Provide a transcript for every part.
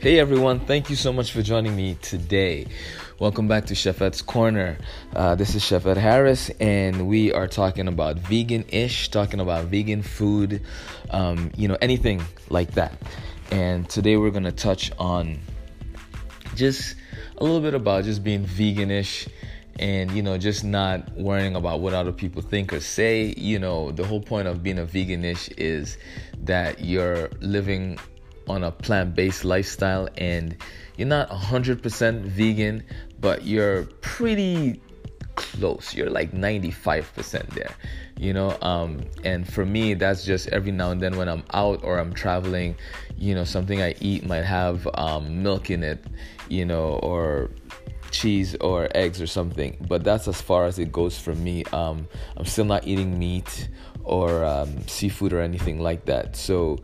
Hey everyone, thank you so much for joining me today. Welcome back to Chef Ed's Corner. Uh, this is Chef Ed Harris, and we are talking about vegan ish, talking about vegan food, um, you know, anything like that. And today we're going to touch on just a little bit about just being vegan ish and you know just not worrying about what other people think or say you know the whole point of being a veganish is that you're living on a plant-based lifestyle and you're not 100% vegan but you're pretty close. You're like 95% there you know? Um, and for me that's just every now and then when i'm out or i'm traveling you know something i eat might have um, milk in it you know or cheese or eggs or something. But that's as far as it goes for me. Um, i'm still not eating meat or um, seafood or anything like that. So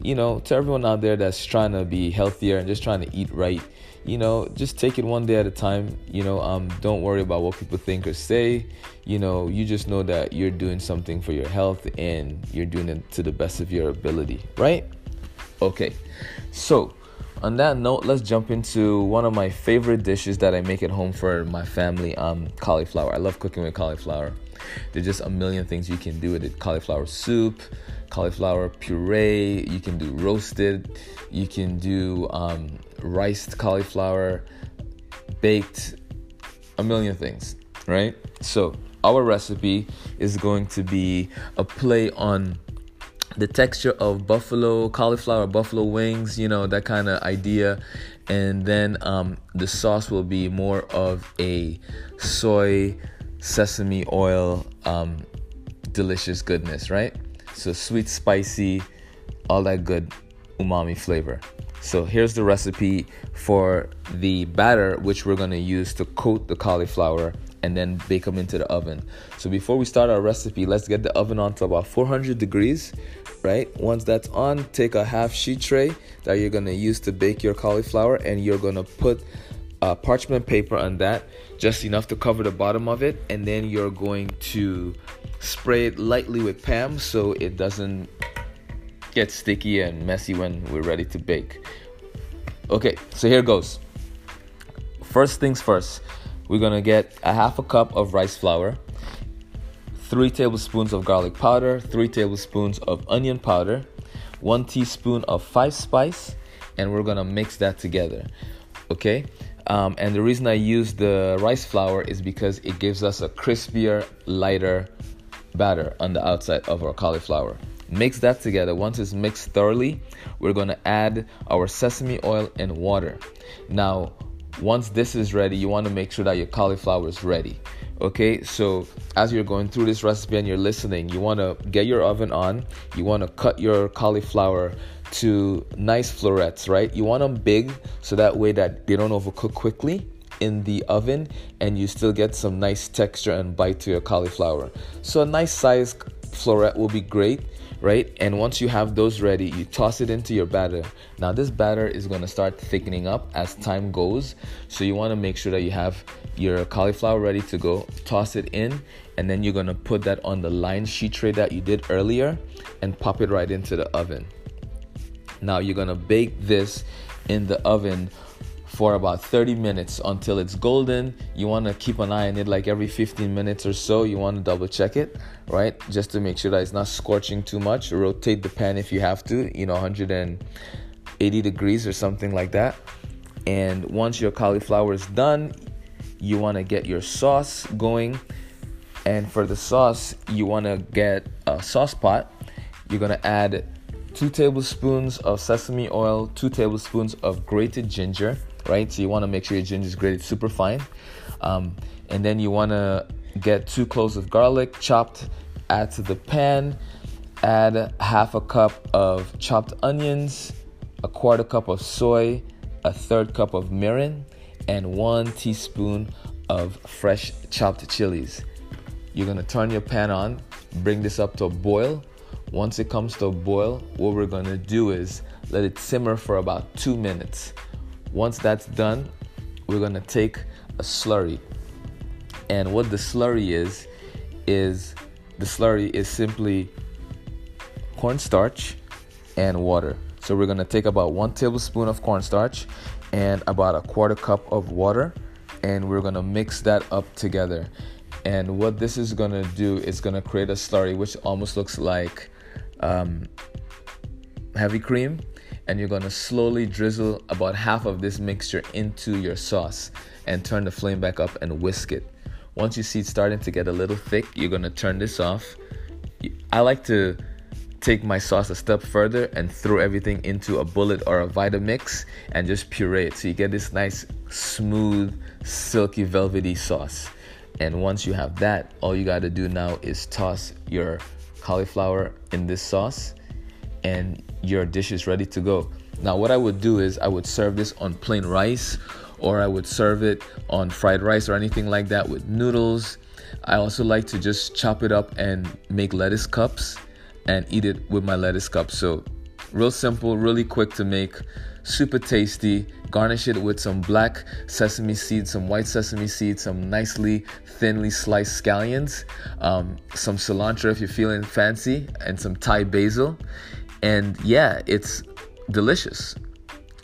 you know, to everyone out there that's trying to be healthier and just trying to eat right, you know, just take it one day at a time. You know, um, don't worry about what people think or say. You know, you just know that you're doing something for your health and you're doing it to the best of your ability, right? Okay, so on that note, let's jump into one of my favorite dishes that I make at home for my family um, cauliflower. I love cooking with cauliflower. There's just a million things you can do with it cauliflower soup, cauliflower puree, you can do roasted, you can do um, riced cauliflower, baked, a million things, right? So, our recipe is going to be a play on the texture of buffalo cauliflower buffalo wings you know that kind of idea and then um, the sauce will be more of a soy sesame oil um, delicious goodness right so sweet, spicy, all that good umami flavor. So here's the recipe for the batter, which we're gonna use to coat the cauliflower and then bake them into the oven. So before we start our recipe, let's get the oven on to about 400 degrees, right? Once that's on, take a half sheet tray that you're gonna use to bake your cauliflower and you're gonna put uh, parchment paper on that, just enough to cover the bottom of it, and then you're going to spray it lightly with PAM so it doesn't get sticky and messy when we're ready to bake. Okay, so here goes. First things first, we're gonna get a half a cup of rice flour, three tablespoons of garlic powder, three tablespoons of onion powder, one teaspoon of five spice, and we're gonna mix that together. Okay, um, and the reason I use the rice flour is because it gives us a crispier, lighter batter on the outside of our cauliflower. Mix that together. Once it's mixed thoroughly, we're to add our sesame oil and water. Now, once this is ready, you want to make sure that your cauliflower is ready. Okay, so as you're going through this recipe and you're listening, you want to get your oven on. You want to cut your cauliflower to nice florets, right? You want them big so that way that they don't overcook quickly in the oven and you still get some nice texture and bite to your cauliflower. So a nice size floret will be great, right? And once you have those ready, you toss it into your batter. Now this batter is going to start thickening up as time goes. So you want to make sure that you have your cauliflower ready to go. Toss it in and then you're going to put that on the line sheet tray that you did earlier and pop it right into the oven. Now you're gonna bake this in the oven for about 30 minutes until it's golden. You want to keep an eye on it like every 15 minutes or so. You want to double check it, right? Just to make sure that it's not scorching too much. Rotate the pan if you have to, you know, 180 degrees or something like that. And once your cauliflower is done, you want to get your sauce going. And for the sauce, you want to get a sauce pot. You're going to add two tablespoons of sesame oil, two tablespoons of grated ginger, right? So you want to make sure your ginger is grated super fine. Um, and then you want to get two cloves of garlic chopped, add to the pan, add half a cup of chopped onions, a quarter cup of soy, a third cup of mirin, and one teaspoon of fresh chopped chilies. You're gonna turn your pan on, bring this up to a boil, once it comes to a boil, what we're gonna do is let it simmer for about two minutes. Once that's done, we're gonna take a slurry. And what the slurry is, is the slurry is simply cornstarch and water. So we're gonna take about one tablespoon of cornstarch and about a quarter cup of water, and we're gonna mix that up together. And what this is gonna do is gonna create a slurry which almost looks like um, heavy cream. And you're gonna slowly drizzle about half of this mixture into your sauce and turn the flame back up and whisk it. Once you see it starting to get a little thick, you're gonna turn this off. I like to take my sauce a step further and throw everything into a bullet or a Vitamix and just puree it. So you get this nice, smooth, silky, velvety sauce. And once you have that, all you gotta do now is toss your cauliflower in this sauce and your dish is ready to go. Now, what I would do is I would serve this on plain rice or I would serve it on fried rice or anything like that with noodles. I also like to just chop it up and make lettuce cups and eat it with my lettuce cup. So, real simple, really quick to make, super tasty. Garnish it with some black sesame seeds, some white sesame seeds, some nicely thinly sliced scallions, um, some cilantro if you're feeling fancy, and some Thai basil. And yeah, it's delicious.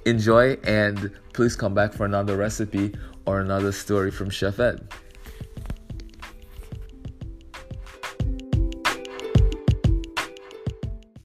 Enjoy and please come back for another recipe or another story from Chef Ed.